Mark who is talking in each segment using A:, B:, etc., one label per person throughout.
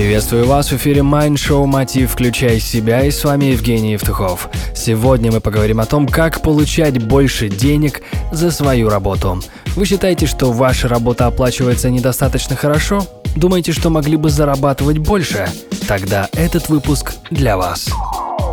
A: Приветствую вас в эфире Mind Show Мотив «Включай себя» и с вами Евгений Евтухов. Сегодня мы поговорим о том, как получать больше денег за свою работу. Вы считаете, что ваша работа оплачивается недостаточно хорошо? Думаете, что могли бы зарабатывать больше? Тогда этот выпуск для вас.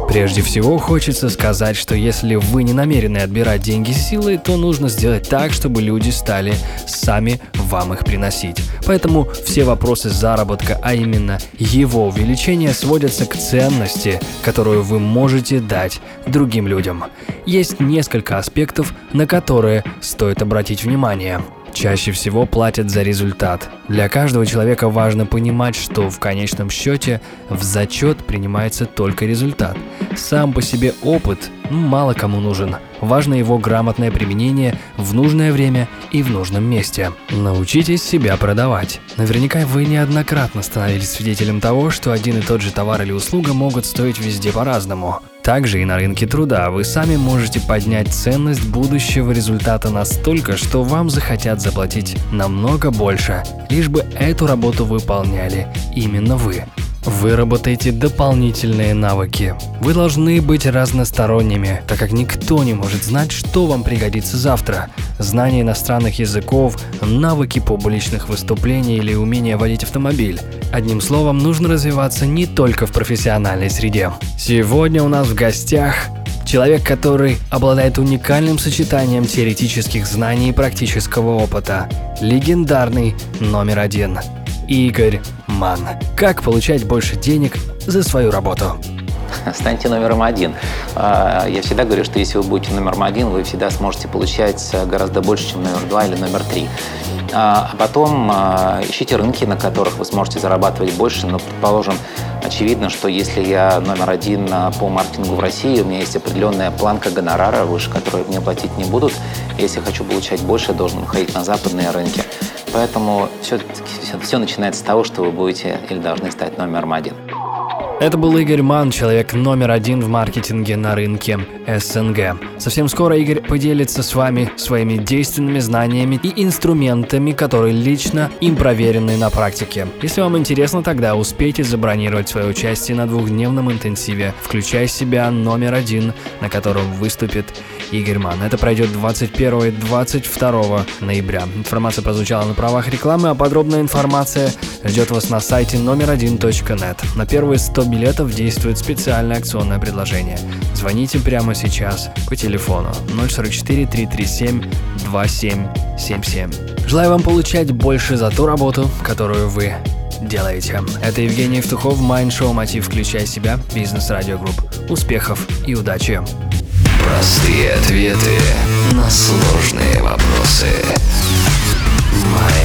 A: Прежде всего, хочется сказать, что если вы не намерены отбирать деньги силой, то нужно сделать так, чтобы люди стали сами вам их приносить. Поэтому все вопросы заработка, а именно его увеличения, сводятся к ценности, которую вы можете дать другим людям. Есть несколько аспектов, на которые стоит обратить внимание – чаще всего платят за результат. Для каждого человека важно понимать, что в конечном счете в зачет принимается только результат. Сам по себе опыт мало кому нужен. Важно его грамотное применение в нужное время и в нужном месте. Научитесь себя продавать. Наверняка вы неоднократно становились свидетелем того, что один и тот же товар или услуга могут стоить везде по-разному. Также и на рынке труда вы сами можете поднять ценность будущего результата настолько, что вам захотят заплатить намного больше, лишь бы эту работу выполняли именно вы. Выработайте дополнительные навыки. Вы должны быть разносторонними, так как никто не может знать, что вам пригодится завтра. Знание иностранных языков, навыки публичных выступлений или умение водить автомобиль. Одним словом, нужно развиваться не только в профессиональной среде. Сегодня у нас в гостях Человек, который обладает уникальным сочетанием теоретических знаний и практического опыта. Легендарный номер один. Игорь Ман. Как получать больше денег за свою работу?
B: Станьте номером один. А, я всегда говорю, что если вы будете номером один, вы всегда сможете получать гораздо больше, чем номер два или номер три. А, а потом а, ищите рынки, на которых вы сможете зарабатывать больше. Но, предположим, очевидно, что если я номер один по маркетингу в России, у меня есть определенная планка гонорара, выше которой мне платить не будут. Если хочу получать больше, я должен уходить на западные рынки. Поэтому все, все, все начинается с того, что вы будете или должны стать номером один.
A: Это был Игорь Ман, человек номер один в маркетинге на рынке СНГ. Совсем скоро Игорь поделится с вами своими действенными знаниями и инструментами, которые лично им проверены на практике. Если вам интересно, тогда успейте забронировать свое участие на двухдневном интенсиве, включая себя номер один, на котором выступит Игорь Манн. Это пройдет 21 и 22 ноября. Информация прозвучала на правах рекламы, а подробная информация ждет вас на сайте номер один .net. На первые 100 билетов действует специальное акционное предложение. Звоните прямо сейчас по телефону 044 337 2777. Желаю вам получать больше за ту работу, которую вы делаете. Это Евгений Евтухов, Mind Show Мотив «Включай себя», Бизнес Радио Групп. Успехов и удачи!
C: Простые ответы на сложные вопросы. Моя